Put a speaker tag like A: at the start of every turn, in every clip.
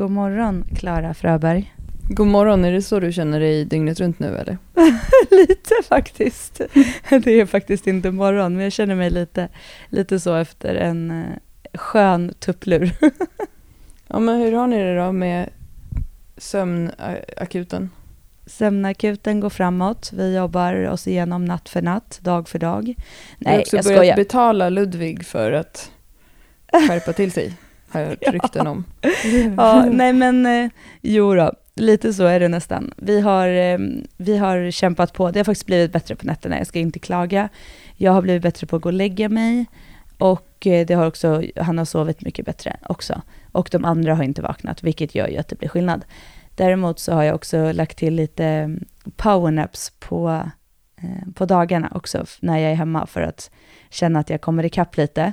A: God morgon, Klara Fröberg.
B: God morgon, är det så du känner dig dygnet runt nu eller?
A: lite faktiskt. Det är faktiskt inte morgon, men jag känner mig lite, lite så efter en eh, skön tupplur.
B: ja, men hur har ni det då med sömnakuten?
A: Sömnakuten går framåt. Vi jobbar oss igenom natt för natt, dag för dag.
B: Nej, jag har också börjat skojar. betala Ludvig för att skärpa till sig, har jag hört rykten om.
A: ja, nej men eh, jo då, lite så är det nästan. Vi har, eh, vi har kämpat på, det har faktiskt blivit bättre på nätterna, jag ska inte klaga. Jag har blivit bättre på att gå och lägga mig och eh, det har också, han har sovit mycket bättre också. Och de andra har inte vaknat, vilket gör ju att det blir skillnad. Däremot så har jag också lagt till lite mm, powernaps på, eh, på dagarna också, när jag är hemma, för att känna att jag kommer ikapp lite.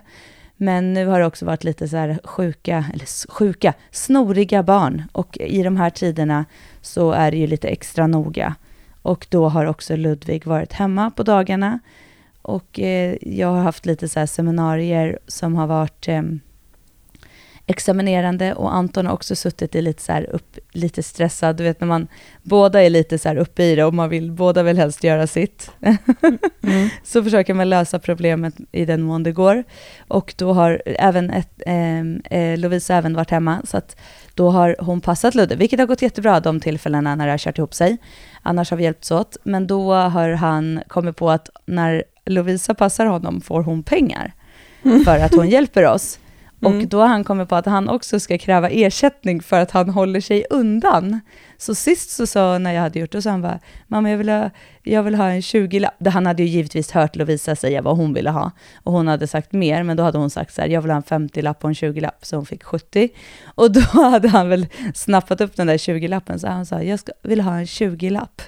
A: Men nu har det också varit lite så här sjuka, eller sjuka, snoriga barn. Och i de här tiderna så är det ju lite extra noga. Och då har också Ludvig varit hemma på dagarna. Och eh, jag har haft lite så seminarier som har varit eh, examinerande och Anton har också suttit i lite så här upp, lite stressad, du vet när man båda är lite så här uppe i det och man vill, båda vill helst göra sitt. mm. Så försöker man lösa problemet i den mån det går. Och då har även ett, ehm, eh, Lovisa även varit hemma, så att då har hon passat Ludde, vilket har gått jättebra de tillfällena när det har kört ihop sig. Annars har vi hjälpts åt, men då har han kommit på att när Lovisa passar honom får hon pengar för att hon hjälper oss. Mm. Och då har han kommit på att han också ska kräva ersättning för att han håller sig undan. Så sist så sa, när jag hade gjort det, så han bara, mamma jag vill ha, jag vill ha en 20-lapp. Han hade ju givetvis hört Lovisa säga vad hon ville ha. Och hon hade sagt mer, men då hade hon sagt så här, jag vill ha en 50-lapp och en 20-lapp, så hon fick 70. Och då hade han väl snappat upp den där 20-lappen, så han sa, jag ska, vill ha en 20-lapp.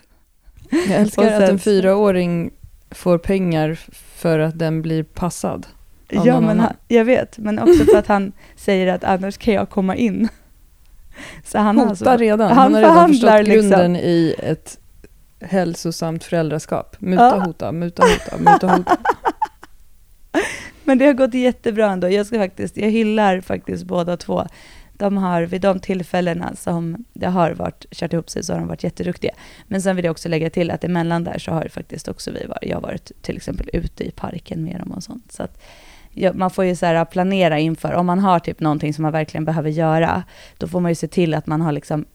B: Jag älskar sen, att en fyraåring får pengar för att den blir passad.
A: Ja, men han, jag vet, men också för att han säger att annars kan jag komma in.
B: Så han Hotar alltså, redan. Han, han har redan förstått grunden liksom. i ett hälsosamt föräldraskap. Muta, ja. hota, muta, hota, muta, hota.
A: men det har gått jättebra ändå. Jag, ska faktiskt, jag hyllar faktiskt båda två. De har vid de tillfällena som det har varit, kört ihop sig så har de varit jätteduktiga. Men sen vill jag också lägga till att emellan där så har faktiskt också vi varit, jag har varit till exempel ute i parken med dem och sånt. Så att man får ju så här planera inför, om man har typ någonting som man verkligen behöver göra, då får man ju se till att man har liksom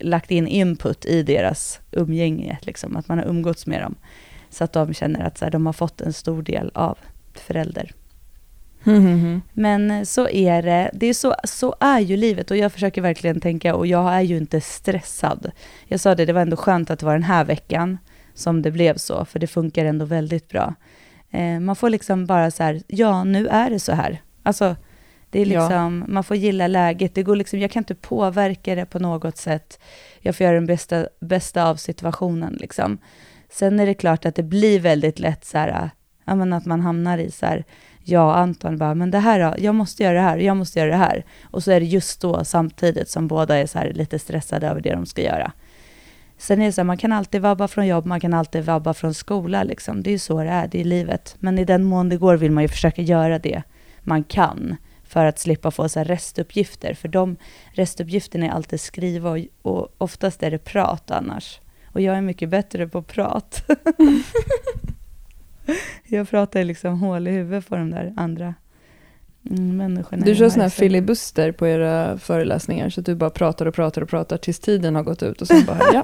A: lagt in input i deras umgänge, liksom, att man har umgåtts med dem. Så att de känner att så här, de har fått en stor del av förälder. Mm. Men så är det. det är så, så är ju livet och jag försöker verkligen tänka och jag är ju inte stressad. Jag sa det, det var ändå skönt att det var den här veckan som det blev så, för det funkar ändå väldigt bra. Eh, man får liksom bara så här, ja nu är det så här. Alltså, det är liksom, ja. man får gilla läget. Det går liksom, jag kan inte påverka det på något sätt. Jag får göra den bästa, bästa av situationen. Liksom. Sen är det klart att det blir väldigt lätt så här, ja, men att man hamnar i så här, jag och Anton bara, men det här jag måste göra det här, jag måste göra det här. Och så är det just då samtidigt som båda är så här lite stressade över det de ska göra. Sen är det så här, man kan alltid vabba från jobb, man kan alltid vabba från skola. Liksom. Det är ju så det är, det är livet. Men i den mån det går vill man ju försöka göra det man kan för att slippa få så restuppgifter. För de restuppgifterna är alltid skriva och, och oftast är det prat annars. Och jag är mycket bättre på prat. jag pratar liksom hål i huvudet på de där andra mm, människorna.
B: Du kör sån här filibuster på era föreläsningar, så att du bara pratar och pratar och pratar tills tiden har gått ut och sen bara, ja,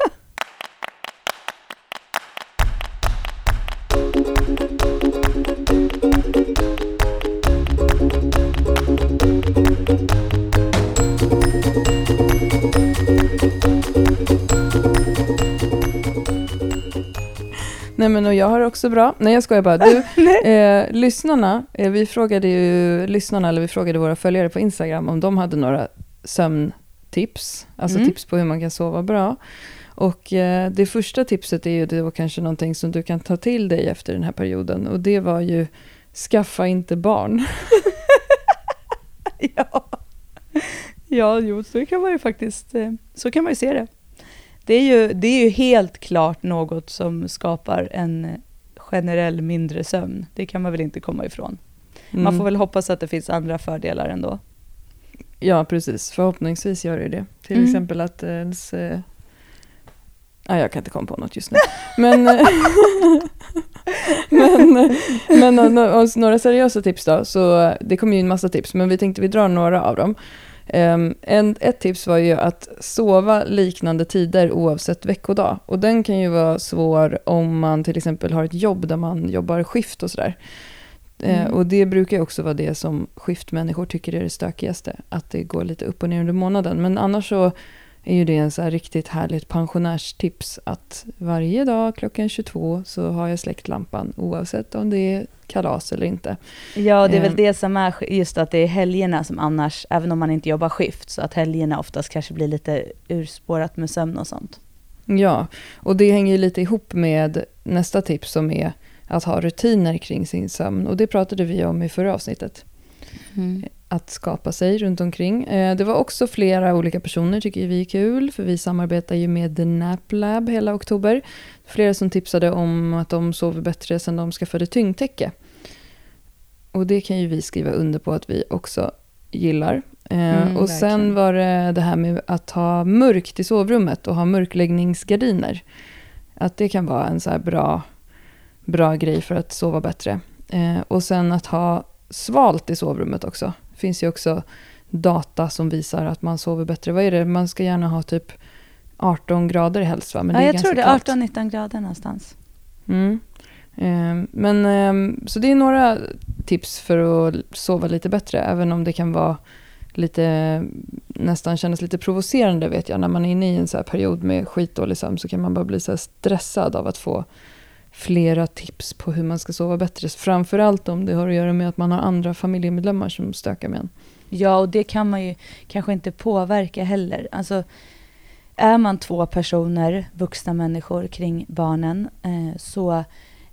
B: Nej men och jag har också bra. Nej jag skojar bara. Du, eh, lyssnarna, eh, vi frågade ju lyssnarna, eller vi frågade våra följare på Instagram om de hade några sömntips, alltså mm. tips på hur man kan sova bra. Och eh, det första tipset är ju det var kanske någonting som du kan ta till dig efter den här perioden. Och det var ju, skaffa inte barn.
A: ja. ja, jo, så kan man ju faktiskt, eh, så kan man ju se det. Det är, ju, det är ju helt klart något som skapar en generell mindre sömn. Det kan man väl inte komma ifrån. Mm. Man får väl hoppas att det finns andra fördelar ändå.
B: Ja, precis. Förhoppningsvis gör det det. Till
A: Mm.
B: exempel att eh, ens... Eh, ja, jag kan inte komma på något just nu. Men, eh, men, eh, men några seriösa tips då. Så det kommer ju en massa tips, men vi tänkte vi drar några av dem. Um, en, ett tips var ju att sova liknande tider oavsett veckodag. Och den kan ju vara svår om man till exempel har ett jobb där man jobbar skift och sådär. Eh,
A: Mm.
B: och det brukar ju också vara det som skiftmänniskor tycker är det stökigaste. Att det går lite upp och ner under månaden. Men annars så är ju det en så här riktigt härligt pensionärstips. Att varje dag klockan 22 så har jag släckt lampan. Oavsett om det är kalas eller inte.
A: Ja, det är väl
B: Ehm.
A: det som är just att det är helgerna som annars, även om man inte jobbar skift, så att helgerna oftast kanske blir lite urspårat med sömn och sånt.
B: Ja, och det hänger ju lite ihop med nästa tips som är att ha rutiner kring sin sömn. Och det pratade vi om i förra avsnittet. Att skapa sig runt omkring. Eh, Det var också flera olika personer tycker vi är kul. För vi samarbetar ju med The Nap Lab hela oktober. Flera som tipsade om att de sover bättre sedan de skaffade tyngdtäcke. Och det kan ju vi skriva under på att vi också gillar. Eh,
A: Mm,
B: och sen
A: verkligen.
B: var det det här med att ha mörkt i sovrummet och ha mörkläggningsgardiner. Att det kan vara en så bra, bra grej för att sova bättre. Eh, och sen att ha svalt i sovrummet också. Finns ju också data som visar att man sover bättre. Vad är det? Man ska gärna ha typ 18 grader helst va? Men
A: ja, jag tror det är
B: kallt.
A: 18-19 grader någonstans.
B: Mm. Ehm, Men ehm, så det är några tips för att sova lite bättre, även om det kan vara lite, nästan kännas lite provocerande vet jag. När man är inne i en så period med skitdålig sömn så kan man bara bli så stressad av att få flera tips på hur man ska sova bättre. Framförallt om det har att göra med att man har andra familjemedlemmar som stökar med en.
A: Ja, och det kan man ju kanske inte påverka heller. Alltså, är man två personer, vuxna människor kring barnen, eh, så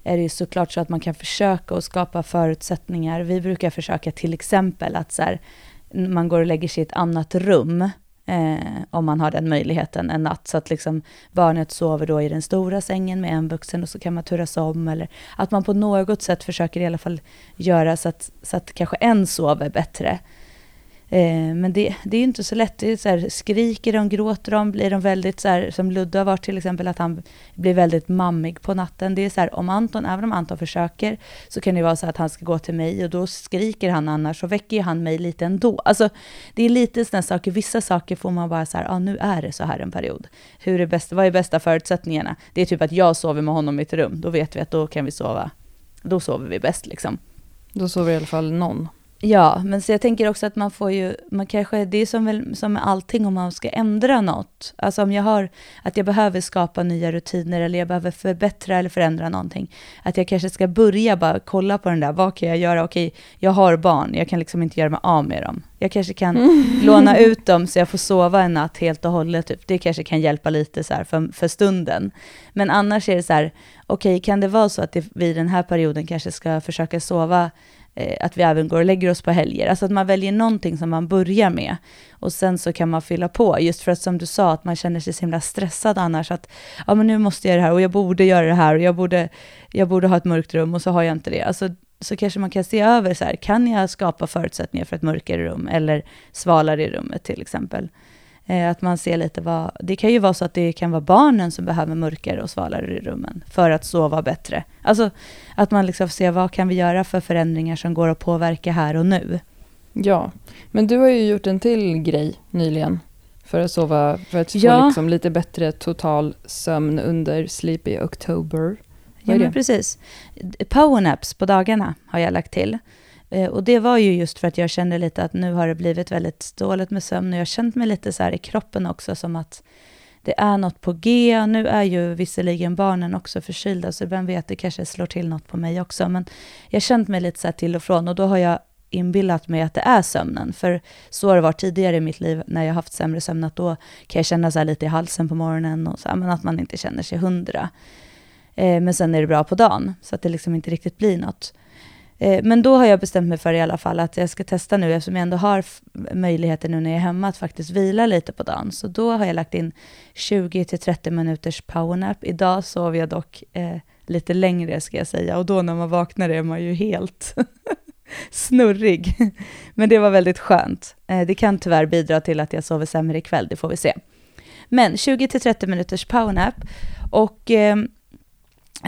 A: är det ju såklart så att man kan försöka att skapa förutsättningar. Vi brukar försöka till exempel att så här, man går och lägger sig i ett annat rum, eh, om man har den möjligheten en natt, så att liksom barnet sover då i den stora sängen med en vuxen och så kan man turas om, eller att man på något sätt försöker i alla fall göra så att, så att kanske en sover bättre. Eh, men det, det är ju inte så lätt. Det är så här, skriker de, gråter de, blir de väldigt så här, som Ludde har varit till exempel, att han blir väldigt mammig på natten. Det är så här, om Anton, även om Anton försöker, så kan det vara så att han ska gå till mig och då skriker han annars, så väcker ju han mig lite ändå. Alltså, det är lite sådana saker, vissa saker får man bara så här, ja ah, nu är det så här en period. Hur är bäst, vad är bästa förutsättningarna? Det är typ att jag sover med honom i ett rum, då vet vi att då kan vi sova, då sover vi bäst liksom.
B: Då sover i alla fall någon.
A: Ja, men så jag tänker också att man får ju, man kanske, det är som, väl, som med allting om man ska ändra något. Alltså om jag har, att jag behöver skapa nya rutiner eller jag behöver förbättra eller förändra någonting. Att jag kanske ska börja bara kolla på den där, vad kan jag göra? Okej, jag har barn, jag kan liksom inte göra mig av med dem. Jag kanske kan låna ut dem så jag får sova en natt helt och hållet. Typ. Det kanske kan hjälpa lite så för, för stunden. Men annars är det så här, okej, kan det vara så att det, vi den här perioden kanske ska försöka sova eh, att vi även går och lägger oss på helger. Alltså att man väljer någonting som man börjar med. Och sen så kan man fylla på. Just för att som du sa, att man känner sig så himla stressad annars. Att ja, men nu måste jag göra det här och jag borde göra det här och jag borde, jag borde ha ett mörkt rum och så har jag inte det. Alltså, så kanske man kan se över så här, kan jag skapa förutsättningar för ett mörkare rum eller svalare i rummet till exempel. Eh, att man ser lite vad, det kan ju vara så att det kan vara barnen som behöver mörkare och svalare rummen för att sova bättre. Alltså att man liksom ser vad kan vi göra för förändringar som går att påverka här och nu.
B: Ja, men du har ju gjort en till grej nyligen för att sova, för att få
A: Ja.
B: liksom lite bättre total sömn under Sleepy October.
A: Ja, men precis. Powernaps på dagarna har jag lagt till. Eh, och det var ju just för att jag kände lite att nu har det blivit väldigt dåligt med sömn och jag har känt mig lite så här i kroppen också som att det är något på G. Nu är ju visserligen barnen också förkylda så vem vet, det kanske slår till något på mig också. Men jag har känt mig lite så här till och från och då har jag inbillat mig att det är sömnen. För så har det varit tidigare i mitt liv när jag har haft sämre sömn, att då kan jag känna så här lite i halsen på morgonen och så här, men att man inte känner sig hundra. Eh, men sen är det bra på dagen, så att det liksom inte riktigt blir något. Eh, men då har jag bestämt mig för i alla fall att jag ska testa nu, eftersom jag ändå har möjligheten nu när jag är hemma att faktiskt vila lite på dagen. Så då har jag lagt in 20-30 minuters powernap. Idag sov jag dock eh, lite längre ska jag säga, och då när man vaknar är man ju helt snurrig. Men det var väldigt skönt. Eh, det kan tyvärr bidra till att jag sover sämre ikväll, det får vi se. Men 20-30 minuters powernap och eh,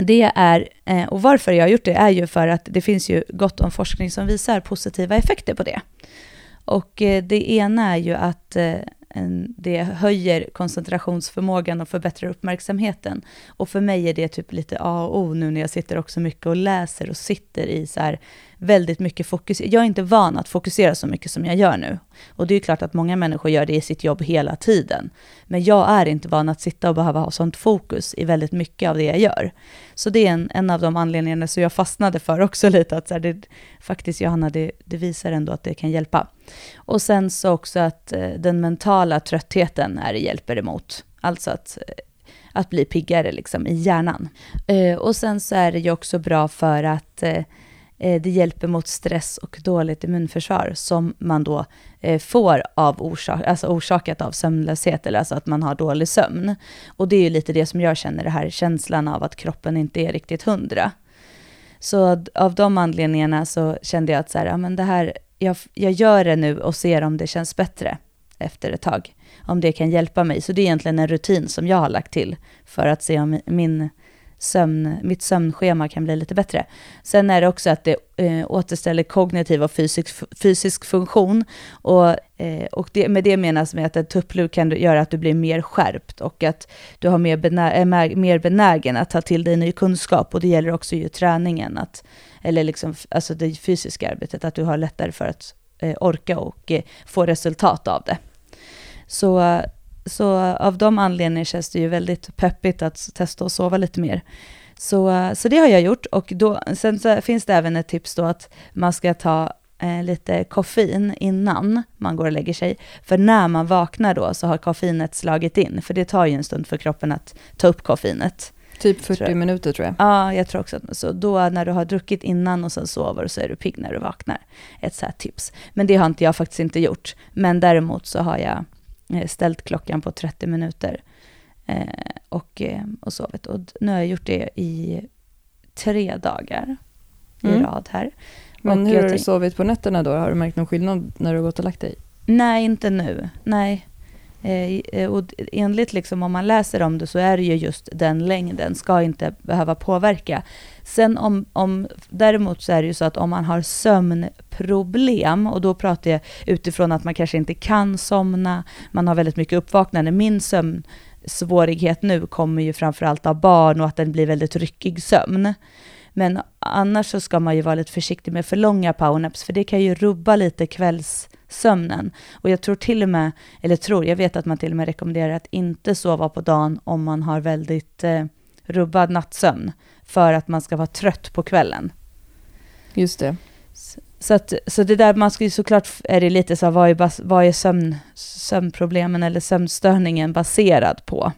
A: det är, eh, och varför jag har gjort det är ju för att det finns ju gott om forskning som visar positiva effekter på det. Och eh, det ena är ju att eh, det höjer koncentrationsförmågan och förbättrar uppmärksamheten. Och för mig är det typ lite A och O nu när jag sitter också mycket och läser och sitter i så här väldigt mycket fokus. Jag är inte van att fokusera så mycket som jag gör nu. Och det är klart att många människor gör det i sitt jobb hela tiden. Men jag är inte van att sitta och behöva ha sånt fokus i väldigt mycket av det jag gör. Så det är en, en av de anledningarna som jag fastnade för också lite, att så här, det, faktiskt Johanna, det, det visar ändå att det kan hjälpa. Och sen så också att eh, den mentala tröttheten är det hjälper emot. Alltså att eh, att bli piggare liksom i hjärnan. Eh, och sen så är det ju också bra för att Eh, Eh, det hjälper mot stress och dåligt immunförsvar som man då eh, får av orsak, alltså orsakat av sömnlöshet, eller alltså att man har dålig sömn. Och det är ju lite det som jag känner, det här känslan av att kroppen inte är riktigt hundra. Så av de anledningarna så kände jag att så här, ja, men det här, jag, jag gör det nu och ser om det känns bättre efter ett tag. Om det kan hjälpa mig. Så det är egentligen en rutin som jag har lagt till för att se om min sömn, mitt sömnschema kan bli lite bättre. Sen är det också att det eh, återställer kognitiv och fysisk, fysisk funktion. Och, eh, och det, med det menas med att en tupplur kan göra att du blir mer skärpt och att du har mer, benä, är mer benägen att ta till dig ny kunskap. Och det gäller också ju träningen, att, eller liksom, alltså det fysiska arbetet, att du har lättare för att eh, orka och eh, få resultat av det. Så så av de anledningarna känns det ju väldigt peppigt att testa att sova lite mer. Så, så det har jag gjort och då, sen finns det även ett tips då att man ska ta eh, lite koffein innan man går och lägger sig. För när man vaknar då så har koffeinet slagit in, för det tar ju en stund för kroppen att ta upp koffeinet.
B: Typ 40 minuter tror jag.
A: Ja, jag tror också att så. Då när du har druckit innan och sen sover så är du pigg när du vaknar. Ett så här tips. Men det har inte jag faktiskt inte gjort. Men däremot så har jag Eh, ställt klockan på 30 minuter eh, och, eh, och sovit. Och nu har jag gjort det i tre dagar i mm. rad här.
B: Men och hur har du sovit på nätterna då? Har du märkt någon skillnad när du har gått och lagt dig?
A: Nej, inte nu. Nej. Eh, eh, och enligt liksom om man läser om det så är det ju just den längden, ska inte behöva påverka. Sen om, om, däremot så är det ju så att om man har sömnproblem, och då pratar jag utifrån att man kanske inte kan somna, man har väldigt mycket uppvaknande. Min sömnsvårighet nu kommer ju framförallt av barn och att den blir väldigt ryckig sömn. Men annars så ska man ju vara lite försiktig med för långa powernaps, för det kan ju rubba lite kvälls kvällssömnen. Och jag tror till och med, eller tror, jag vet att man till och med rekommenderar att inte sova på dagen om man har väldigt eh, rubbad nattsömn för att man ska vara trött på kvällen.
B: Just det.
A: Så, att, så det där, man ska ju såklart, är det lite så, vad är, vad är sömn, sömnproblemen eller sömnstörningen baserad på?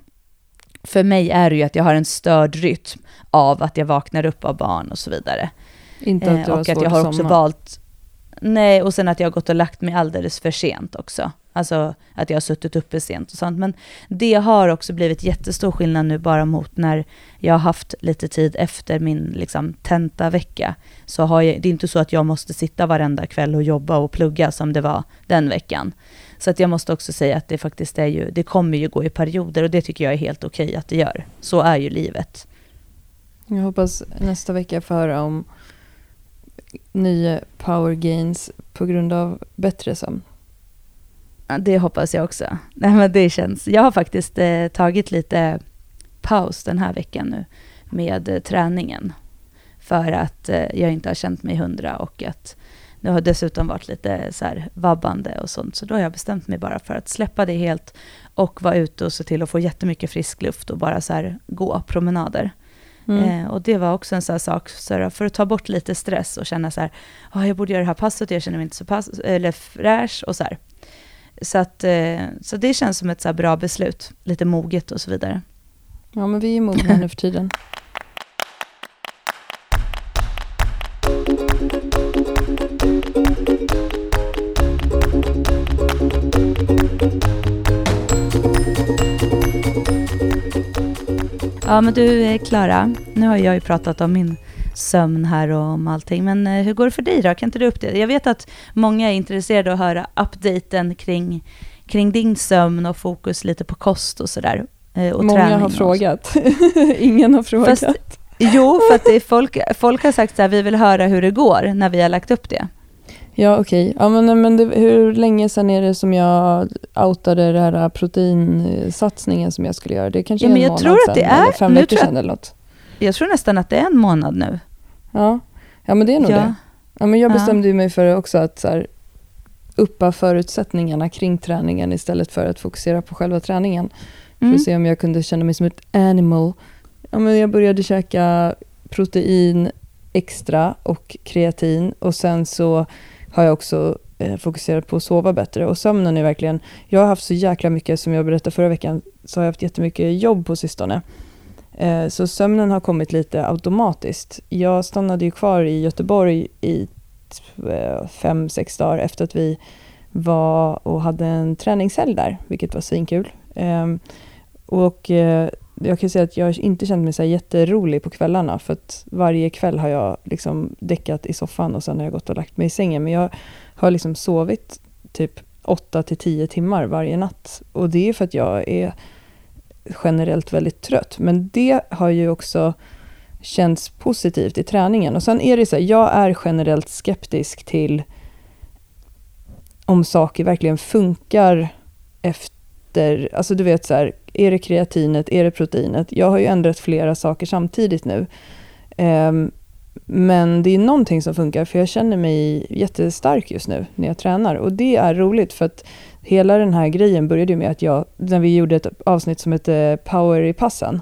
A: För mig är det ju att jag har en störd rytm av att jag vaknar upp av barn och så vidare.
B: Inte att du
A: eh, och
B: har
A: att jag har också valt, nej, och sen att jag har gått och lagt mig alldeles för sent också. Alltså att jag har suttit uppe sent och sånt. Men det har också blivit jättestor skillnad nu bara mot när jag har haft lite tid efter min liksom, tentavecka. Så har jag, det är inte så att jag måste sitta varenda kväll och jobba och plugga som det var den veckan. Så att jag måste också säga att det faktiskt är ju, det kommer ju gå i perioder och det tycker jag är helt okej okay att det gör. Så är ju livet.
B: Jag hoppas nästa vecka få höra om nya power gains på grund av bättre sömn.
A: Det hoppas jag också. Nej, men det känns. Jag har faktiskt eh, tagit lite paus den här veckan nu med eh, träningen. För att eh, jag inte har känt mig hundra och att nu har dessutom varit lite så här vabbande och sånt. Så då har jag bestämt mig bara för att släppa det helt och vara ute och se till att få jättemycket frisk luft och bara så här gå promenader. Mm. Eh, och det var också en sån sak, så för att ta bort lite stress och känna så här, oh, jag borde göra det här passet, jag känner mig inte så pass, eller fräsch och så här. Så, att, eh, så det känns som ett så bra beslut, lite moget och så vidare.
B: Ja, men vi är mogna nu för tiden.
A: Ja, men du eh, Klara, nu har jag ju pratat om min sömn här och om allting. Men eh, hur går det för dig då? Kan inte du upp det? Jag vet att många är intresserade av att höra updaten kring, kring din sömn och fokus lite på kost och sådär.
B: Eh, många har frågat. Ingen har frågat. Fast,
A: jo, för att folk, folk har sagt att vi vill höra hur det går när vi har lagt upp det.
B: Ja, okej. Okay. Ja, men, men det, hur länge sedan är det som jag outade den här proteinsatsningen som jag skulle göra? Det kanske
A: ja,
B: är en
A: jag
B: månad
A: tror att det är,
B: eller fem veckor sedan eller något.
A: Jag tror nästan att det är en månad nu.
B: Ja, ja men det är nog ja. det. Ja, men jag bestämde ja. mig för också att så här, uppa förutsättningarna kring träningen istället för att fokusera på själva träningen. För mm. att se om jag kunde känna mig som ett animal. Ja, men jag började käka protein extra och kreatin och sen så har jag också eh, fokuserat på att sova bättre. Och sömnen är verkligen... Jag har haft så jäkla mycket, som jag berättade förra veckan, så har jag haft jättemycket jobb på sistone. Eh, så sömnen har kommit lite automatiskt. Jag stannade ju kvar i Göteborg i eh, fem, sex dagar efter att vi var och hade en träningshelg där, vilket var svinkul. Eh, och eh, jag kan säga att jag inte känt mig så jätterolig på kvällarna för att varje kväll har jag liksom däckat i soffan och sen har jag gått och lagt mig i sängen. Men jag har liksom sovit typ 8 till 10 timmar varje natt och det är för att jag är generellt väldigt trött. Men det har ju också känts positivt i träningen. Och sen är det så här, jag är generellt skeptisk till om saker verkligen funkar efter, alltså du vet så här, är det kreatinet, är det proteinet? Jag har ju ändrat flera saker samtidigt nu. Um, men det är någonting som funkar, för jag känner mig jättestark just nu när jag tränar. Och det är roligt, för att hela den här grejen började ju med att jag, när vi gjorde ett avsnitt som hette Power i passen,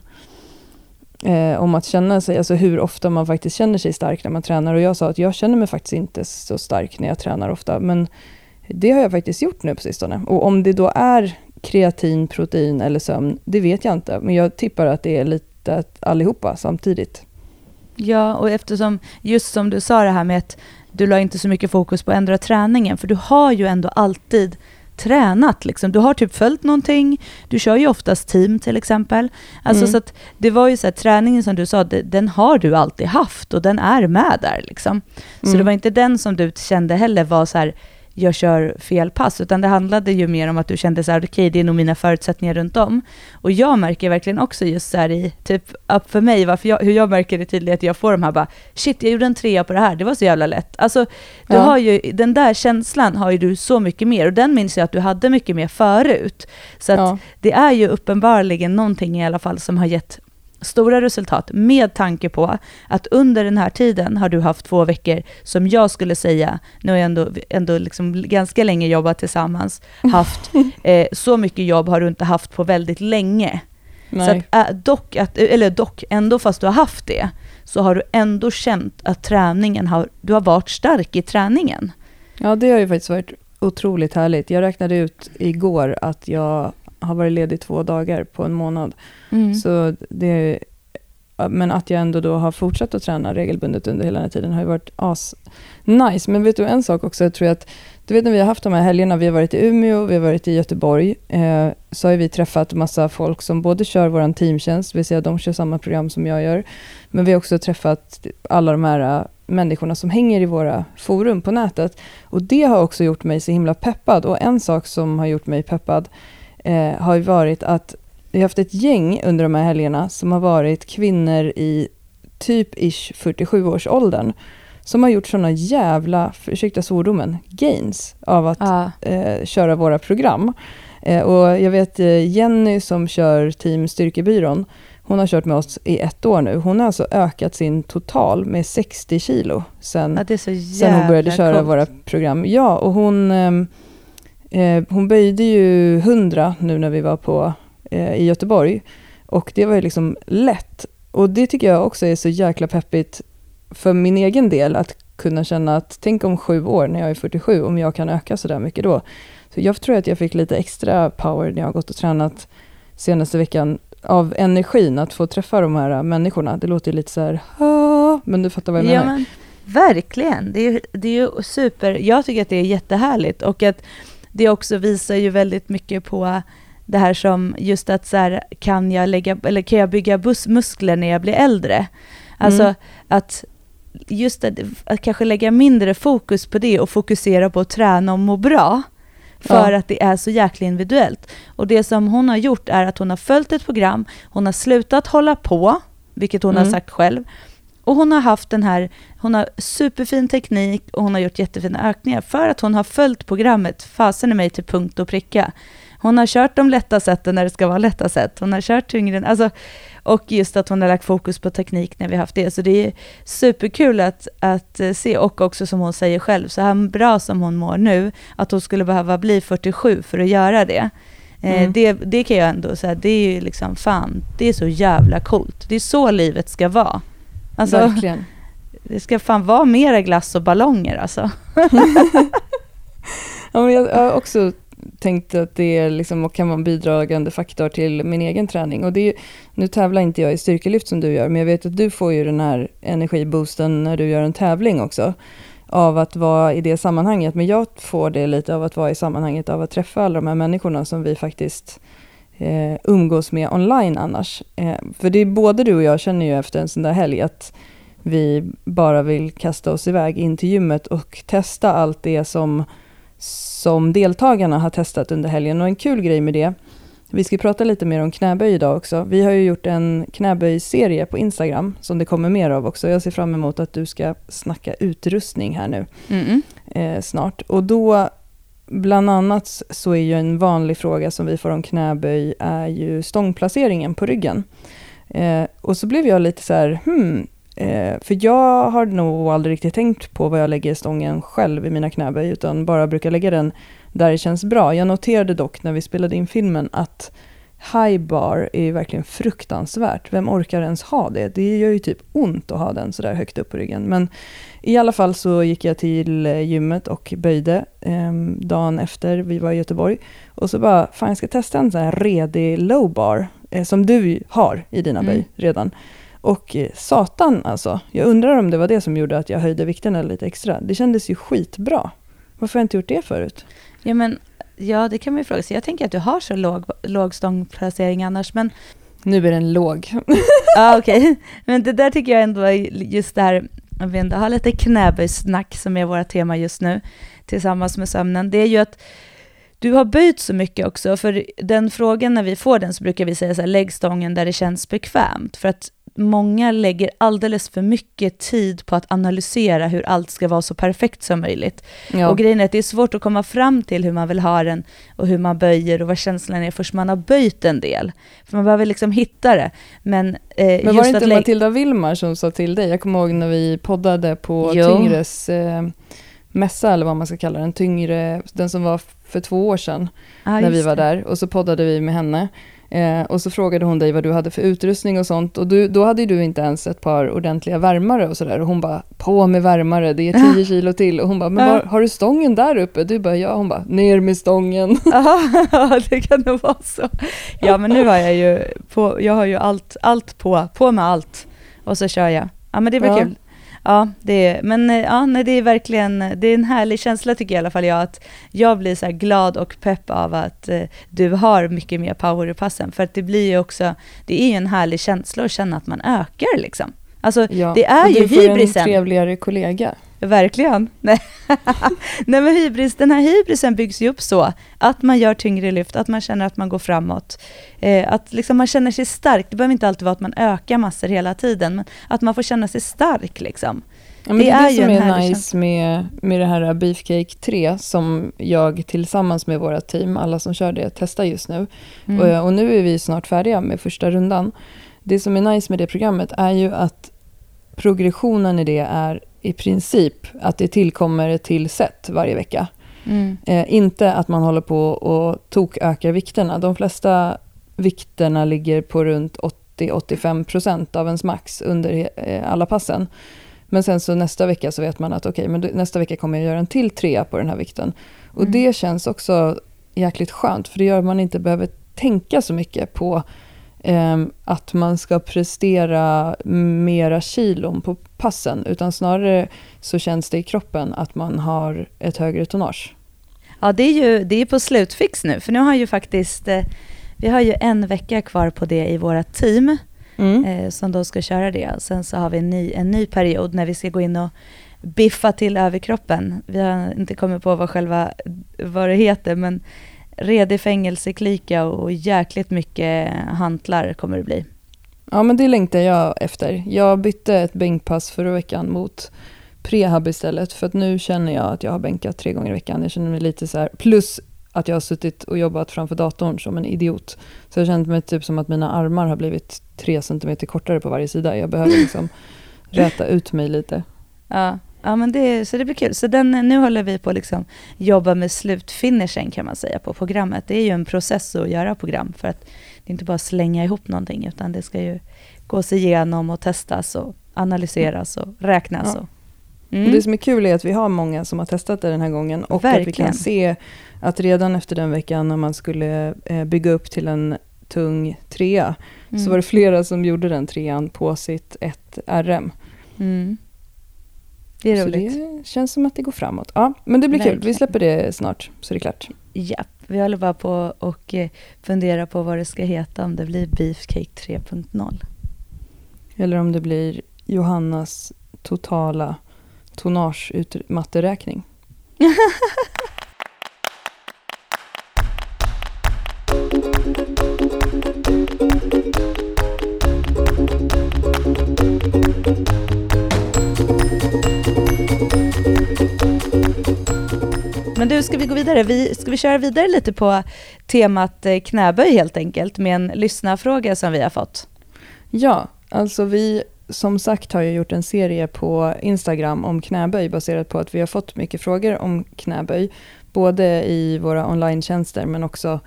B: eh, om att känna sig, alltså hur ofta man faktiskt känner sig stark när man tränar. Och jag sa att jag känner mig faktiskt inte så stark när jag tränar ofta, men det har jag faktiskt gjort nu på sistone. Och om det då är kreatin, protein eller sömn, det vet jag inte. Men jag tippar att det är lite allihopa samtidigt.
A: Ja, och eftersom, just som du sa det här med att du la inte så mycket fokus på att ändra träningen, för du har ju ändå alltid tränat. Liksom. Du har typ följt någonting, du kör ju oftast team till exempel. Alltså, mm. så att det var ju så här, träningen som du sa, den har du alltid haft och den är med där. Liksom. Så mm. det var inte den som du kände heller var så här, jag kör fel pass, utan det handlade ju mer om att du kände så här, okej, okay, det är nog mina förutsättningar runt om. Och jag märker verkligen också just så här i, typ, upp för mig, varför jag, hur jag märker det tydligt, att jag får de här bara, shit, jag gjorde en trea på det här, det var så jävla lätt. Alltså, du ja. har ju, den där känslan har ju du så mycket mer, och den minns jag att du hade mycket mer förut. Så att ja. det är ju uppenbarligen någonting i alla fall som har gett stora resultat med tanke på att under den här tiden har du haft två veckor som jag skulle säga, nu har jag ändå, ändå liksom ganska länge jobbat tillsammans, haft eh, så mycket jobb har du inte haft på väldigt länge. Nej. Så att, äh, dock, att, eller dock, ändå fast du har haft det, så har du ändå känt att träningen har, du har varit stark i träningen.
B: Ja, det har ju faktiskt varit otroligt härligt. Jag räknade ut igår att jag har varit ledig två dagar på en månad. Mm. Så det, men att jag ändå då har fortsatt att träna regelbundet under hela den här tiden har ju varit as nice. Men vet du en sak också, jag tror att du vet när vi har haft de här helgerna, vi har varit i Umeå, vi har varit i Göteborg, eh, så har vi träffat massa folk som både kör vår teamtjänst, det vill säga de kör samma program som jag gör, men vi har också träffat alla de här uh, människorna som hänger i våra forum på nätet. Och det har också gjort mig så himla peppad. Och en sak som har gjort mig peppad eh, har ju varit att vi har haft ett gäng under de här helgerna som har varit kvinnor i typ ish 47-årsåldern som har gjort sådana jävla, ursäkta svordomen, gains av att ah. eh, köra våra program. Eh, och jag vet eh, Jenny som kör Team Styrkebyrån, hon har kört med oss i ett år nu. Hon har alltså ökat sin total med 60 kilo sen,
A: ja,
B: sen hon började köra coolt. våra program. Ja, och hon ehm, Eh, hon böjde ju 100 nu när vi var på, eh, i Göteborg. Och det var ju liksom lätt. Och det tycker jag också är så jäkla peppigt för min egen del, att kunna känna att tänk om sju år när jag är 47, om jag kan öka så där mycket då. Så jag tror att jag fick lite extra power när jag gått och tränat senaste veckan av energin att få träffa de här människorna. Det låter lite så här, men du fattar vad jag menar. Ja, men,
A: verkligen, det är, det är ju super, jag tycker att det är jättehärligt och att det också visar ju väldigt mycket på det här som just att så här, kan jag lägga, eller kan jag bygga muskler när jag blir äldre? Alltså mm. att just det, att kanske lägga mindre fokus på det och fokusera på att träna och må bra. För
B: Ja.
A: att det är så jäkla individuellt. Och det som hon har gjort är att hon har följt ett program, hon har slutat hålla på, vilket hon har
B: Mm.
A: sagt själv. Och hon har haft den här, hon har superfin teknik och hon har gjort jättefina ökningar för att hon har följt programmet, fasen i mig till punkt och pricka. Hon har kört de lätta sätten när det ska vara lätta sätt. Hon har kört tyngre, alltså, och just att hon har lagt fokus på teknik när vi haft det. Så det är superkul att, att eh, se och också som hon säger själv, så här bra som hon mår nu, att hon skulle behöva bli 47 för att göra det. Eh,
B: Mm.
A: det, det kan jag ändå säga, det är ju liksom fan, det är så jävla coolt. Det är så livet ska vara. Alltså,
B: Verkligen.
A: det ska fan vara mera glass och ballonger alltså.
B: Ja, men jag har också tänkt att det är liksom, kan vara en bidragande faktor till min egen träning. Och det är, nu tävlar inte jag i styrkelyft som du gör, men jag vet att du får ju den här energiboosten när du gör en tävling också. Av att vara i det sammanhanget. Men jag får det lite av att vara i sammanhanget av att träffa alla de här människorna som vi faktiskt eh, umgås med online annars. Eh, för det är både du och jag känner ju efter en sån där helg att vi bara vill kasta oss iväg in till gymmet och testa allt det som som deltagarna har testat under helgen. Och en kul grej med det, vi ska prata lite mer om knäböj idag också. Vi har ju gjort en knäböjserie på Instagram som det kommer mer av också. Jag ser fram emot att du ska snacka utrustning här nu
A: Mm.
B: eh, snart. Och då, bland annat så är ju en vanlig fråga som vi får om knäböj är ju stångplaceringen på ryggen. Eh, och så blev jag lite så här, hmm, eh, för jag har nog aldrig riktigt tänkt på vad jag lägger stången själv i mina knäböj, utan bara brukar lägga den där det känns bra. Jag noterade dock när vi spelade in filmen att high bar är ju verkligen fruktansvärt. Vem orkar ens ha det? Det gör ju typ ont att ha den sådär högt upp på ryggen. Men i alla fall så gick jag till eh, gymmet och böjde eh, dagen efter vi var i Göteborg. Och så bara, fan jag ska testa en sån här redig low bar eh, som du har i dina
A: Mm.
B: böj redan. Och eh, satan alltså, jag undrar om det var det som gjorde att jag höjde vikterna lite extra. Det kändes ju skitbra. Varför har jag inte gjort det förut?
A: Ja, men, ja, det kan man ju fråga sig. Jag tänker att du har så låg, låg stångplacering annars, men
B: Nu är den låg.
A: Ja, okej. Men det där tycker jag ändå är just det här, om vi ändå har lite knäböjsnack som är våra tema just nu, tillsammans med sömnen, det är ju att du har böjt så mycket också, för den frågan när vi får den så brukar vi säga så här, lägg stången där det känns bekvämt, för att många lägger alldeles för mycket tid på att analysera hur allt ska vara så perfekt som möjligt.
B: Ja.
A: Och grejen är att det är svårt att komma fram till hur man vill ha den och hur man böjer och vad känslan är först man har böjt en del. För man behöver liksom hitta det. Men, eh,
B: Men var det inte Matilda Wilmar som sa till dig? Jag kommer ihåg när vi poddade på
A: Jo.
B: Tyngres eh, mässa, eller vad man ska kalla den, Tyngre, den som var för två år sedan,
A: Ja,
B: när vi var
A: det.
B: där. Och så poddade vi med henne. Eh, och så frågade hon dig vad du hade för utrustning och sånt. Och du, då hade ju du inte ens ett par ordentliga värmare och sådär. Och hon bara, på med värmare, det är 10 kilo till. Och hon bara, men var, har du stången där uppe? Du bara, ja. Hon bara, ner med stången.
A: Ja, det kan nog vara så. Ja, men nu har jag ju, på, jag har ju allt, allt på, på med allt. Och så kör jag. Ja, men det blir
B: Ja.
A: kul. Ja, det är, men eh, ja, nej, det är verkligen, det är en härlig känsla tycker jag i alla fall jag, att jag blir så glad och pepp av att eh, du har mycket mer power i passen. För att det blir ju också, det är ju en härlig känsla att känna att man ökar liksom. Alltså,
B: Ja.
A: det är
B: och
A: ju
B: du får en
A: hybrisen.
B: trevligare kollega.
A: Verkligen. Nej. Nej men hybris, den här hybrisen byggs ju upp så att man gör tyngre lyft, att man känner att man går framåt. Eh, att liksom man känner sig stark. Det behöver inte alltid vara att man ökar massor hela tiden, men att man får känna sig stark liksom.
B: Ja,
A: Det
B: det, är det
A: ju
B: som är nice med, med det här Beefcake 3 som jag tillsammans med våra team, alla som kör det, testar just nu.
A: Mm.
B: Och, och nu är vi snart färdiga med första rundan. Det som är nice med det programmet är ju att progressionen i det är i princip att det tillkommer ett till set varje vecka.
A: Mm.
B: Eh, inte att man håller på och tokökar vikterna. De flesta vikterna ligger på runt 80-85% av ens max under eh, alla passen. Men sen så nästa vecka så vet man att okej, men nästa vecka kommer jag göra en till trea på den här vikten. Och
A: Mm.
B: det känns också jäkligt skönt, för det gör att man inte behöver tänka så mycket på att man ska prestera mera kilon på passen, utan snarare så känns det i kroppen att man har ett högre tonnage.
A: Ja, det är ju det är på slutfix nu, för nu har ju faktiskt, eh, vi har ju en vecka kvar på det i våra team.
B: Mm.
A: eh, som då ska köra det. Sen så har vi en ny, en ny period när vi ska gå in och biffa till överkroppen. Vi har inte kommit på vad själva, vad det heter, men redig fängelseklika och jäkligt mycket hantlar kommer det bli.
B: Ja, men det längtar jag efter. Jag bytte ett bänkpass förra veckan mot prehab istället, för att nu känner jag att jag har bänkat tre gånger i veckan. Jag känner mig lite så här, plus att jag har suttit och jobbat framför datorn som en idiot. Så jag känner mig typ som att mina armar har blivit tre centimeter kortare på varje sida. Jag behöver liksom räta ut mig lite.
A: Ja, ja men det, så det blir kul. Så den, nu håller vi på att liksom jobba med slutfinishen kan man säga på programmet. Det är ju en process att göra program för att det är inte bara slänga ihop någonting utan det ska ju gås igenom och testas och analyseras och räknas.
B: Ja.
A: Och,
B: Och
A: mm.
B: det som är kul är att vi har många som har testat det den här gången och att vi
A: Verkligen.
B: kan se att redan efter den veckan när man skulle eh, bygga upp till en tung trea
A: Mm.
B: så var det flera som gjorde den trean på sitt 1RM.
A: Mm. Det är
B: Så
A: roligt.
B: det känns som att det går framåt. Ja, men det blir kul. Vi
A: Verkligen.
B: släpper det snart så är det klart.
A: Japp, vi håller bara på och eh, funderar på vad det ska heta om det blir Beefcake 3.0.
B: Eller om det blir Johannas totala tonnageutmatteräkning.
A: Men du, ska vi gå vidare? Vi, ska vi köra vidare lite på temat eh, knäböj helt enkelt med en lyssnarfråga som vi har fått?
B: Ja, alltså vi som sagt har ju gjort en serie på Instagram om knäböj baserat på att vi har fått mycket frågor om knäböj. Både i våra online-tjänster men också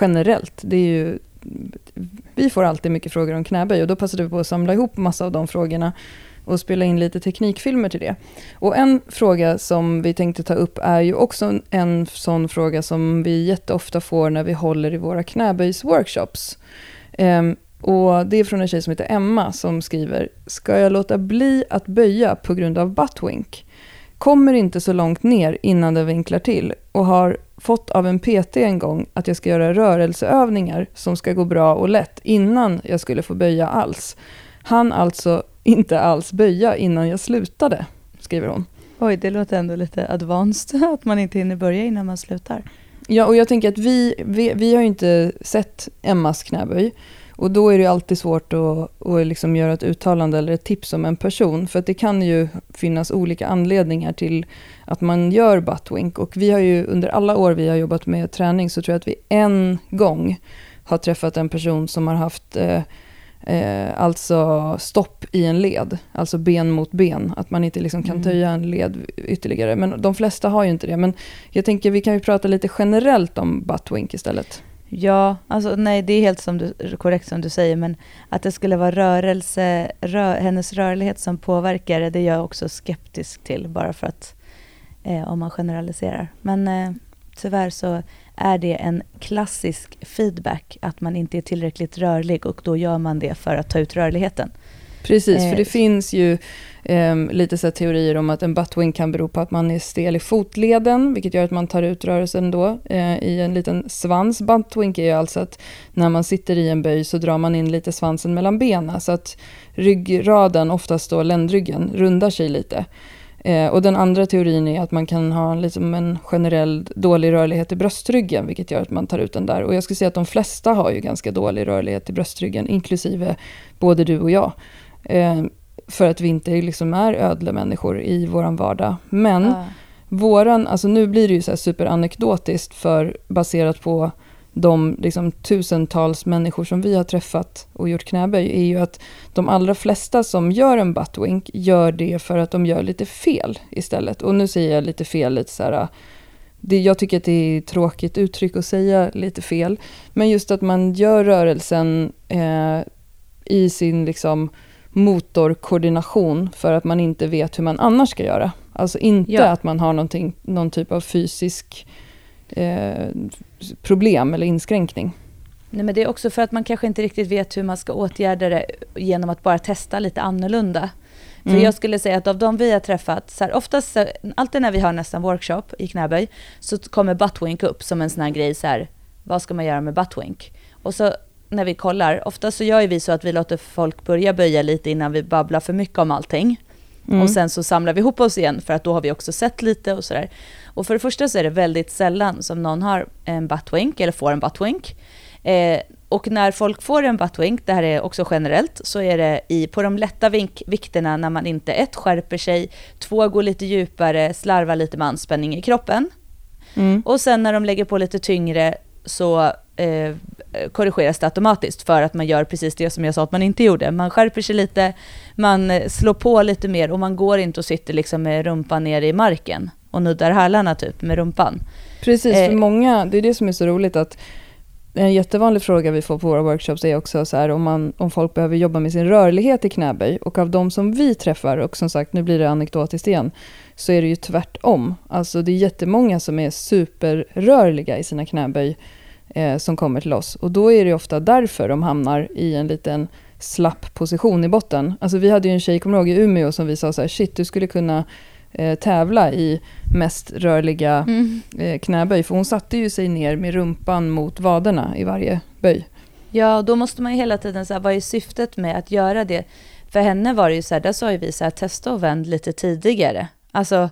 B: generellt. Det är ju, vi får alltid mycket frågor om knäböj och då passade vi på att samla ihop massa av de frågorna och spela in lite teknikfilmer till det. Och en fråga som vi tänkte ta upp är ju också en, en sån fråga som vi jätteofta får när vi håller i våra knäböjsworkshops. Um, och det är från en tjej som heter Emma som skriver Ska jag låta bli att böja på grund av buttwink? Kommer inte så långt ner innan det vinklar till och har fått av en PT en gång att jag ska göra rörelseövningar som ska gå bra och lätt innan jag skulle få böja alls. Han alltså inte alls böja innan jag slutade, skriver hon.
A: Oj, det låter ändå lite advanced att man inte hinner börja innan man slutar.
B: Ja, och jag tänker att vi, vi, vi har ju inte sett Emmas knäböj. Och då är det alltid svårt att, att liksom göra ett uttalande eller ett tips om en person. För att det kan ju finnas olika anledningar till att man gör buttwink. Och vi har ju under alla år vi har jobbat med träning så tror jag att vi en gång har träffat en person som har haft eh, eh, alltså stopp i en led, alltså ben mot ben, att man inte liksom kan
A: Mm.
B: töja en led ytterligare. Men de flesta har ju inte det. Men jag tänker vi kan ju prata lite generellt om buttwink istället.
A: Ja, alltså nej, det är helt som du, korrekt som du säger, men att det skulle vara rörelse, rö, hennes rörlighet som påverkar det, det är jag också skeptisk till, bara för att eh, om man generaliserar. Men eh, tyvärr så är det en klassisk feedback att man inte är tillräckligt rörlig och då gör man det för att ta ut rörligheten.
B: Precis,
A: Eh,
B: för det finns ju ehm, lite så teorier om att en buttwink kan bero på att man är stel i fotleden, vilket gör att man tar ut rörelsen då eh, i en liten svans. Buttwink är ju alltså att när man sitter i en böj så drar man in lite svansen mellan benen, så att ryggraden, oftast då ländryggen, rundar sig lite. Eh, och den andra teorin är att man kan ha liksom en generell dålig rörlighet i bröstryggen, vilket gör att man tar ut den där. Och jag skulle säga att de flesta har ju ganska dålig rörlighet i bröstryggen, inklusive både du och jag. Eh, för att vi inte liksom är ödlemänniskor i våran vardag. Men
A: Ja.
B: våran, alltså nu blir det ju så här superanekdotiskt för baserat på de liksom tusentals människor som vi har träffat och gjort knäböj är ju att de allra flesta som gör en buttwink gör det för att de gör lite fel istället. Och nu säger jag lite fel, lite så här, det, jag tycker att det är ett tråkigt uttryck att säga lite fel, men just att man gör rörelsen eh, i sin liksom motorkoordination för att man inte vet hur man annars ska göra. Alltså inte
A: Ja.
B: att man har någon typ av fysisk eh, problem eller inskränkning.
A: Nej, men det är också för att man kanske inte riktigt vet hur man ska åtgärda det genom att bara testa lite annorlunda. För
B: Mm.
A: jag skulle säga att av de vi har träffat, så här, oftast, alltid när vi har nästan workshop i knäböj, så kommer buttwink upp som en sån här grej, så här, vad ska man göra med buttwink? Och så när vi kollar, ofta så gör vi så att vi låter folk börja böja lite innan vi babblar för mycket om allting. Mm. Och sen så samlar vi ihop oss igen för att då har vi också sett lite och sådär. Och för det första så är det väldigt sällan som någon har en buttwink eller får en buttwink. Eh, och när folk får en buttwink, det här är också generellt, så är det i, på de lätta vink, vikterna när man inte ett skärper sig, två går lite djupare, slarvar lite med anspänning i kroppen. Mm. Och sen när de lägger på lite tyngre så eh, korrigeras det automatiskt för att man gör precis det som jag sa att man inte gjorde. Man skärper sig lite, man eh, slår på lite mer och man går inte och sitter liksom med rumpan ner i marken och nuddar hälarna typ med rumpan.
B: Precis, för eh, många, det är det som är så roligt att en jättevanlig fråga vi får på våra workshops är också så här, om, man, om folk behöver jobba med sin rörlighet i knäböj. Och av de som vi träffar, och som sagt nu blir det anekdotiskt igen, så är det ju tvärtom. Alltså det är jättemånga som är superrörliga i sina knäböj eh, som kommer till oss. Och då är det ofta därför de hamnar i en liten slapp position i botten. Alltså vi hade ju en tjej, kommer ihåg, i Umeå som vi sa så här, shit du skulle kunna eh, tävla i mest rörliga mm. eh, knäböj. För hon satte ju sig ner med rumpan mot vaderna i varje böj.
A: Ja, då måste man ju hela tiden säga, vad är syftet med att göra det? För henne var det ju så här, där sa ju vi så här, testa och vänd lite tidigare. Alltså,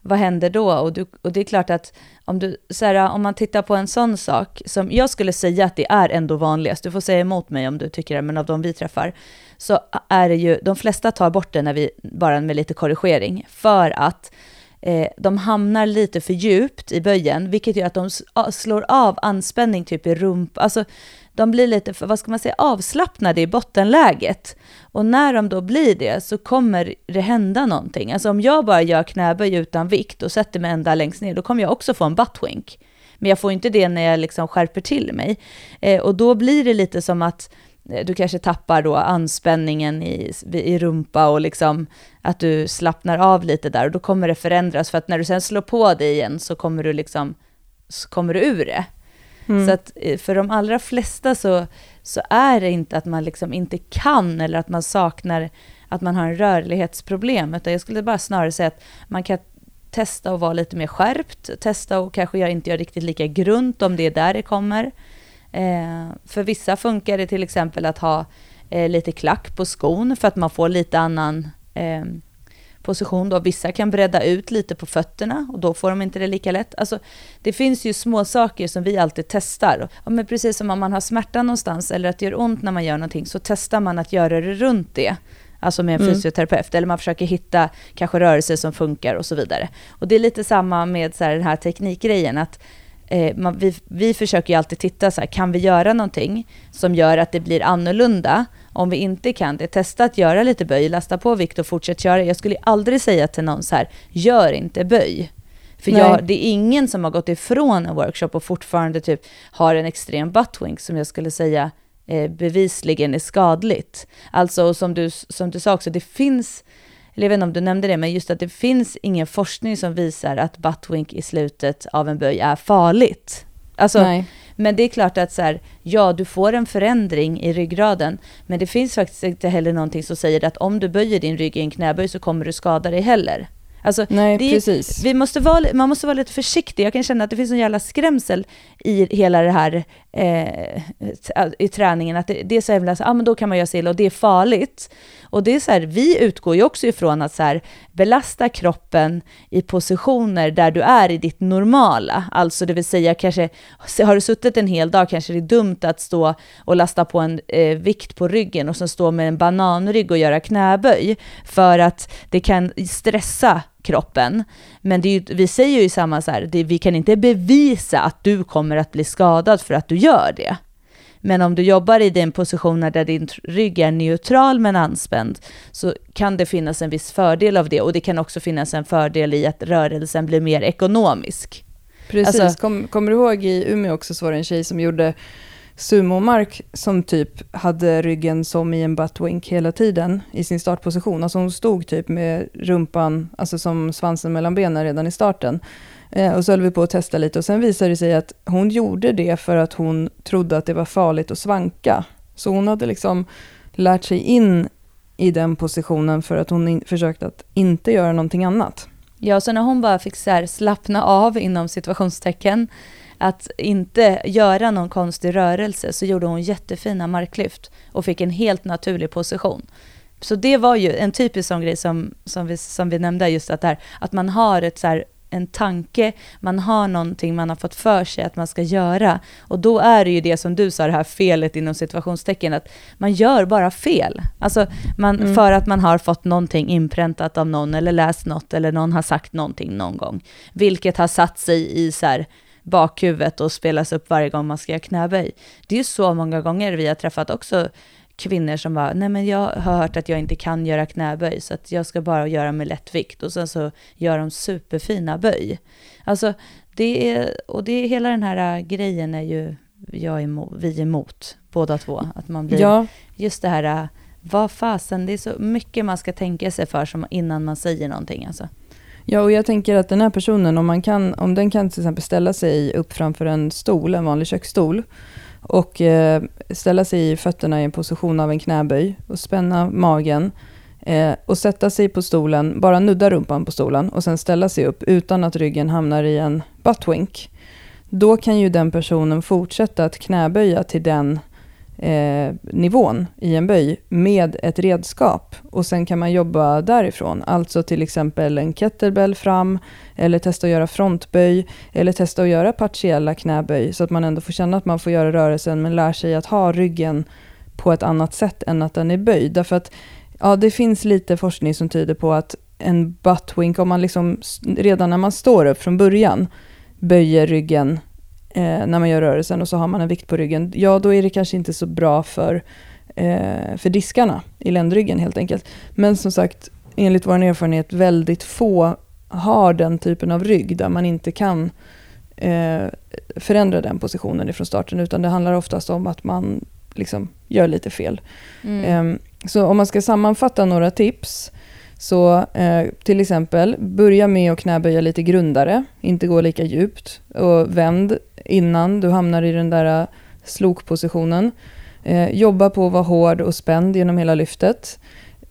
A: vad händer då? Och, du, och det är klart att om, du, så här, om man tittar på en sån sak, som jag skulle säga att det är ändå vanligast, du får säga emot mig om du tycker det, men av de vi träffar, så är det ju, de flesta tar bort det när vi, bara med lite korrigering, för att eh, de hamnar lite för djupt i böjen, vilket gör att de slår av anspänning typ i rump, alltså de blir lite, för, vad ska man säga, avslappnade i bottenläget. Och när de då blir det så kommer det hända någonting. Alltså om jag bara gör knäböj utan vikt och sätter mig ända längst ner, då kommer jag också få en buttwink. Men jag får inte det när jag liksom skärper till mig. Eh, och då blir det lite som att du kanske tappar då anspänningen i, i rumpa och liksom att du slappnar av lite där och då kommer det förändras för att när du sen slår på det igen så kommer du liksom så kommer du ur det. Mm. Så att eh, för de allra flesta så, så är det inte att man liksom inte kan eller att man saknar att man har en rörlighetsproblem, utan jag skulle bara snarare säga att man kan testa att vara lite mer skärpt, testa och kanske jag inte gör riktigt lika grunt om det är där det kommer. Eh, för vissa funkar det till exempel att ha eh, lite klack på skon för att man får lite annan eh, position då. Vissa kan bredda ut lite på fötterna och då får de inte det lika lätt. Alltså, det finns ju små saker som vi alltid testar. Ja, men precis som om man har smärta någonstans eller att det gör ont när man gör någonting så testar man att göra det runt det. Alltså med en mm. fysioterapeut. Eller man försöker hitta kanske rörelser som funkar och så vidare. Och det är lite samma med så här, den här teknikgrejen. att eh, man, vi, vi försöker ju alltid titta så här, kan vi göra någonting som gör att det blir annorlunda? Om vi inte kan det, testa att göra lite böj, lasta på vikt och fortsätt köra. Jag skulle aldrig säga till någon så här, gör inte böj. För jag, det är ingen som har gått ifrån en workshop och fortfarande typ har en extrem buttwink som jag skulle säga eh, bevisligen är skadligt. Alltså som du, som du sa också, det finns, eller jag vet inte om du nämnde det, men just att det finns ingen forskning som visar att buttwink i slutet av en böj är farligt. Alltså, Nej. Men det är klart att så här, ja, du får en förändring i ryggraden, men det finns faktiskt inte heller någonting som säger att om du böjer din rygg i en knäböj så kommer du skada dig heller. Alltså,
B: Nej, det, precis.
A: Vi måste vara, man måste vara lite försiktig. Jag kan känna att det finns en jävla skrämsel i hela det här eh, i träningen. Att det, det är så jävla, ja ah, men då kan man göra sig illa och det är farligt. Och det är så här, vi utgår ju också ifrån att så här, belasta kroppen i positioner där du är i ditt normala. Alltså det vill säga kanske, har du suttit en hel dag kanske det är dumt att stå och lasta på en eh, vikt på ryggen och sen stå med en bananrygg och göra knäböj. För att det kan stressa kroppen. Men det ju, vi säger ju samma så här, det, vi kan inte bevisa att du kommer att bli skadad för att du gör det. Men om du jobbar i den positionen där din rygg är neutral men anspänd så kan det finnas en viss fördel av det och det kan också finnas en fördel i att rörelsen blir mer ekonomisk.
B: Precis, alltså, Kom, kommer du ihåg i Umeå också så var det en tjej som gjorde sumomark som typ hade ryggen som i en buttwink hela tiden i sin startposition. Alltså hon stod typ med rumpan, alltså som svansen mellan benen redan i starten. Eh, och så höll vi på att testa lite och sen visade det sig att hon gjorde det för att hon trodde att det var farligt att svanka. Så hon hade liksom lärt sig in i den positionen för att hon in, försökte att inte göra någonting annat.
A: Ja, så när hon bara fick så slappna av inom situationstecken att inte göra någon konstig rörelse så gjorde hon jättefina marklyft och fick en helt naturlig position. Så det var ju en typisk sån grej som, som, vi, som vi nämnde, just att, där, att man har ett så här, en tanke, man har någonting man har fått för sig att man ska göra. Och då är det ju det som du sa, det här felet inom situationstecken, att man gör bara fel. Alltså man, mm. för att man har fått någonting inpräntat av någon, eller läst något, eller någon har sagt någonting någon gång. Vilket har satt sig i så här, bakhuvudet och spelas upp varje gång man ska göra knäböj. Det är ju så många gånger vi har träffat också kvinnor som bara, nej men jag har hört att jag inte kan göra knäböj, så att jag ska bara göra med lättvikt. Och sen så gör de superfina böj. Alltså, det är, och det är hela den här äh, grejen är ju jag emot, vi är emot, båda två. Att man blir, ja. just det här, äh, vad fasen, det är så mycket man ska tänka sig för som innan man säger någonting alltså.
B: Ja, och jag tänker att den här personen, om, man kan, om den kan till exempel ställa sig upp framför en stol, en vanlig köksstol, och eh, ställa sig i fötterna i en position av en knäböj och spänna magen eh, och sätta sig på stolen, bara nudda rumpan på stolen och sen ställa sig upp utan att ryggen hamnar i en buttwink. Då kan ju den personen fortsätta att knäböja till den eh, nivån i en böj med ett redskap och sen kan man jobba därifrån. Alltså till exempel en kettlebell fram eller testa att göra frontböj eller testa att göra partiella knäböj så att man ändå får känna att man får göra rörelsen men lär sig att ha ryggen på ett annat sätt än att den är böjd. Därför att ja, det finns lite forskning som tyder på att en buttwink, om man liksom redan när man står upp från början böjer ryggen eh, när man gör rörelsen och så har man en vikt på ryggen, ja då är det kanske inte så bra för, eh, för diskarna i ländryggen helt enkelt. Men som sagt, enligt vår erfarenhet, väldigt få har den typen av rygg där man inte kan eh, förändra den positionen ifrån starten, utan det handlar oftast om att man liksom gör lite fel. Mm. Ehm, så om man ska sammanfatta några tips, så eh, till exempel, börja med att knäböja lite grundare, inte gå lika djupt. Och vänd innan du hamnar i den där eh, slokpositionen. Eh, jobba på att vara hård och spänd genom hela lyftet.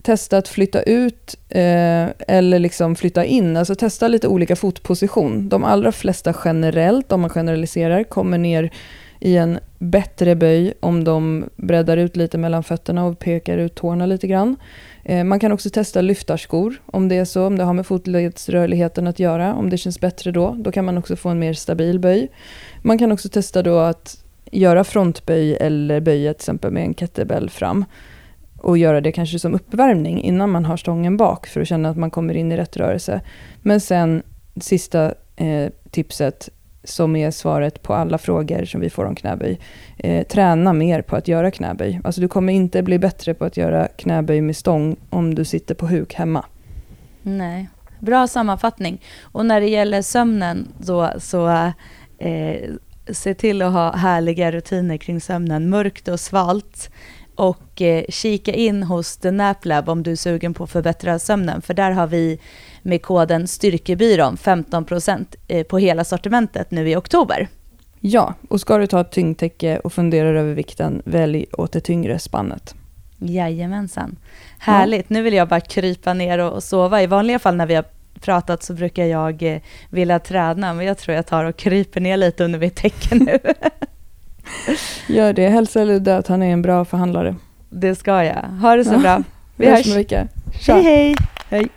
B: Testa att flytta ut eh, eller liksom flytta in, alltså testa lite olika fotposition. De allra flesta generellt, om man generaliserar, kommer ner i en bättre böj om de breddar ut lite mellan fötterna och pekar ut tårna lite grann. Eh, man kan också testa lyftarskor om det är så, om det har med fotledsrörligheten att göra. Om det känns bättre då, då kan man också få en mer stabil böj. Man kan också testa då att göra frontböj eller böja till exempel med en kettlebell fram och göra det kanske som uppvärmning innan man har stången bak för att känna att man kommer in i rätt rörelse. Men sen sista eh, tipset som är svaret på alla frågor som vi får om knäböj. Eh, träna mer på att göra knäböj. Alltså du kommer inte bli bättre på att göra knäböj med stång om du sitter på huk hemma.
A: Nej, bra sammanfattning. Och när det gäller sömnen då, så eh, se till att ha härliga rutiner kring sömnen. Mörkt och svalt. Och eh, kika in hos The Nap Lab om du är sugen på att förbättra sömnen. För där har vi med koden Styrkebyrån 15% eh, på hela sortimentet nu i oktober.
B: Ja, och ska du ta ett tyngdtäcke och funderar över vikten, välj åt det tyngre spannet.
A: Jajamensan. Härligt. Ja. Nu vill jag bara krypa ner och sova. I vanliga fall när vi har pratat så brukar jag eh, vilja träna, men jag tror jag tar och kryper ner lite under mitt täcke nu.
B: Gör det. Hälsa Ludde att han är en bra förhandlare.
A: Det ska jag. Ha det så ja. bra.
B: Vi hörs. hörs. Hej,
A: hej.
B: Hej.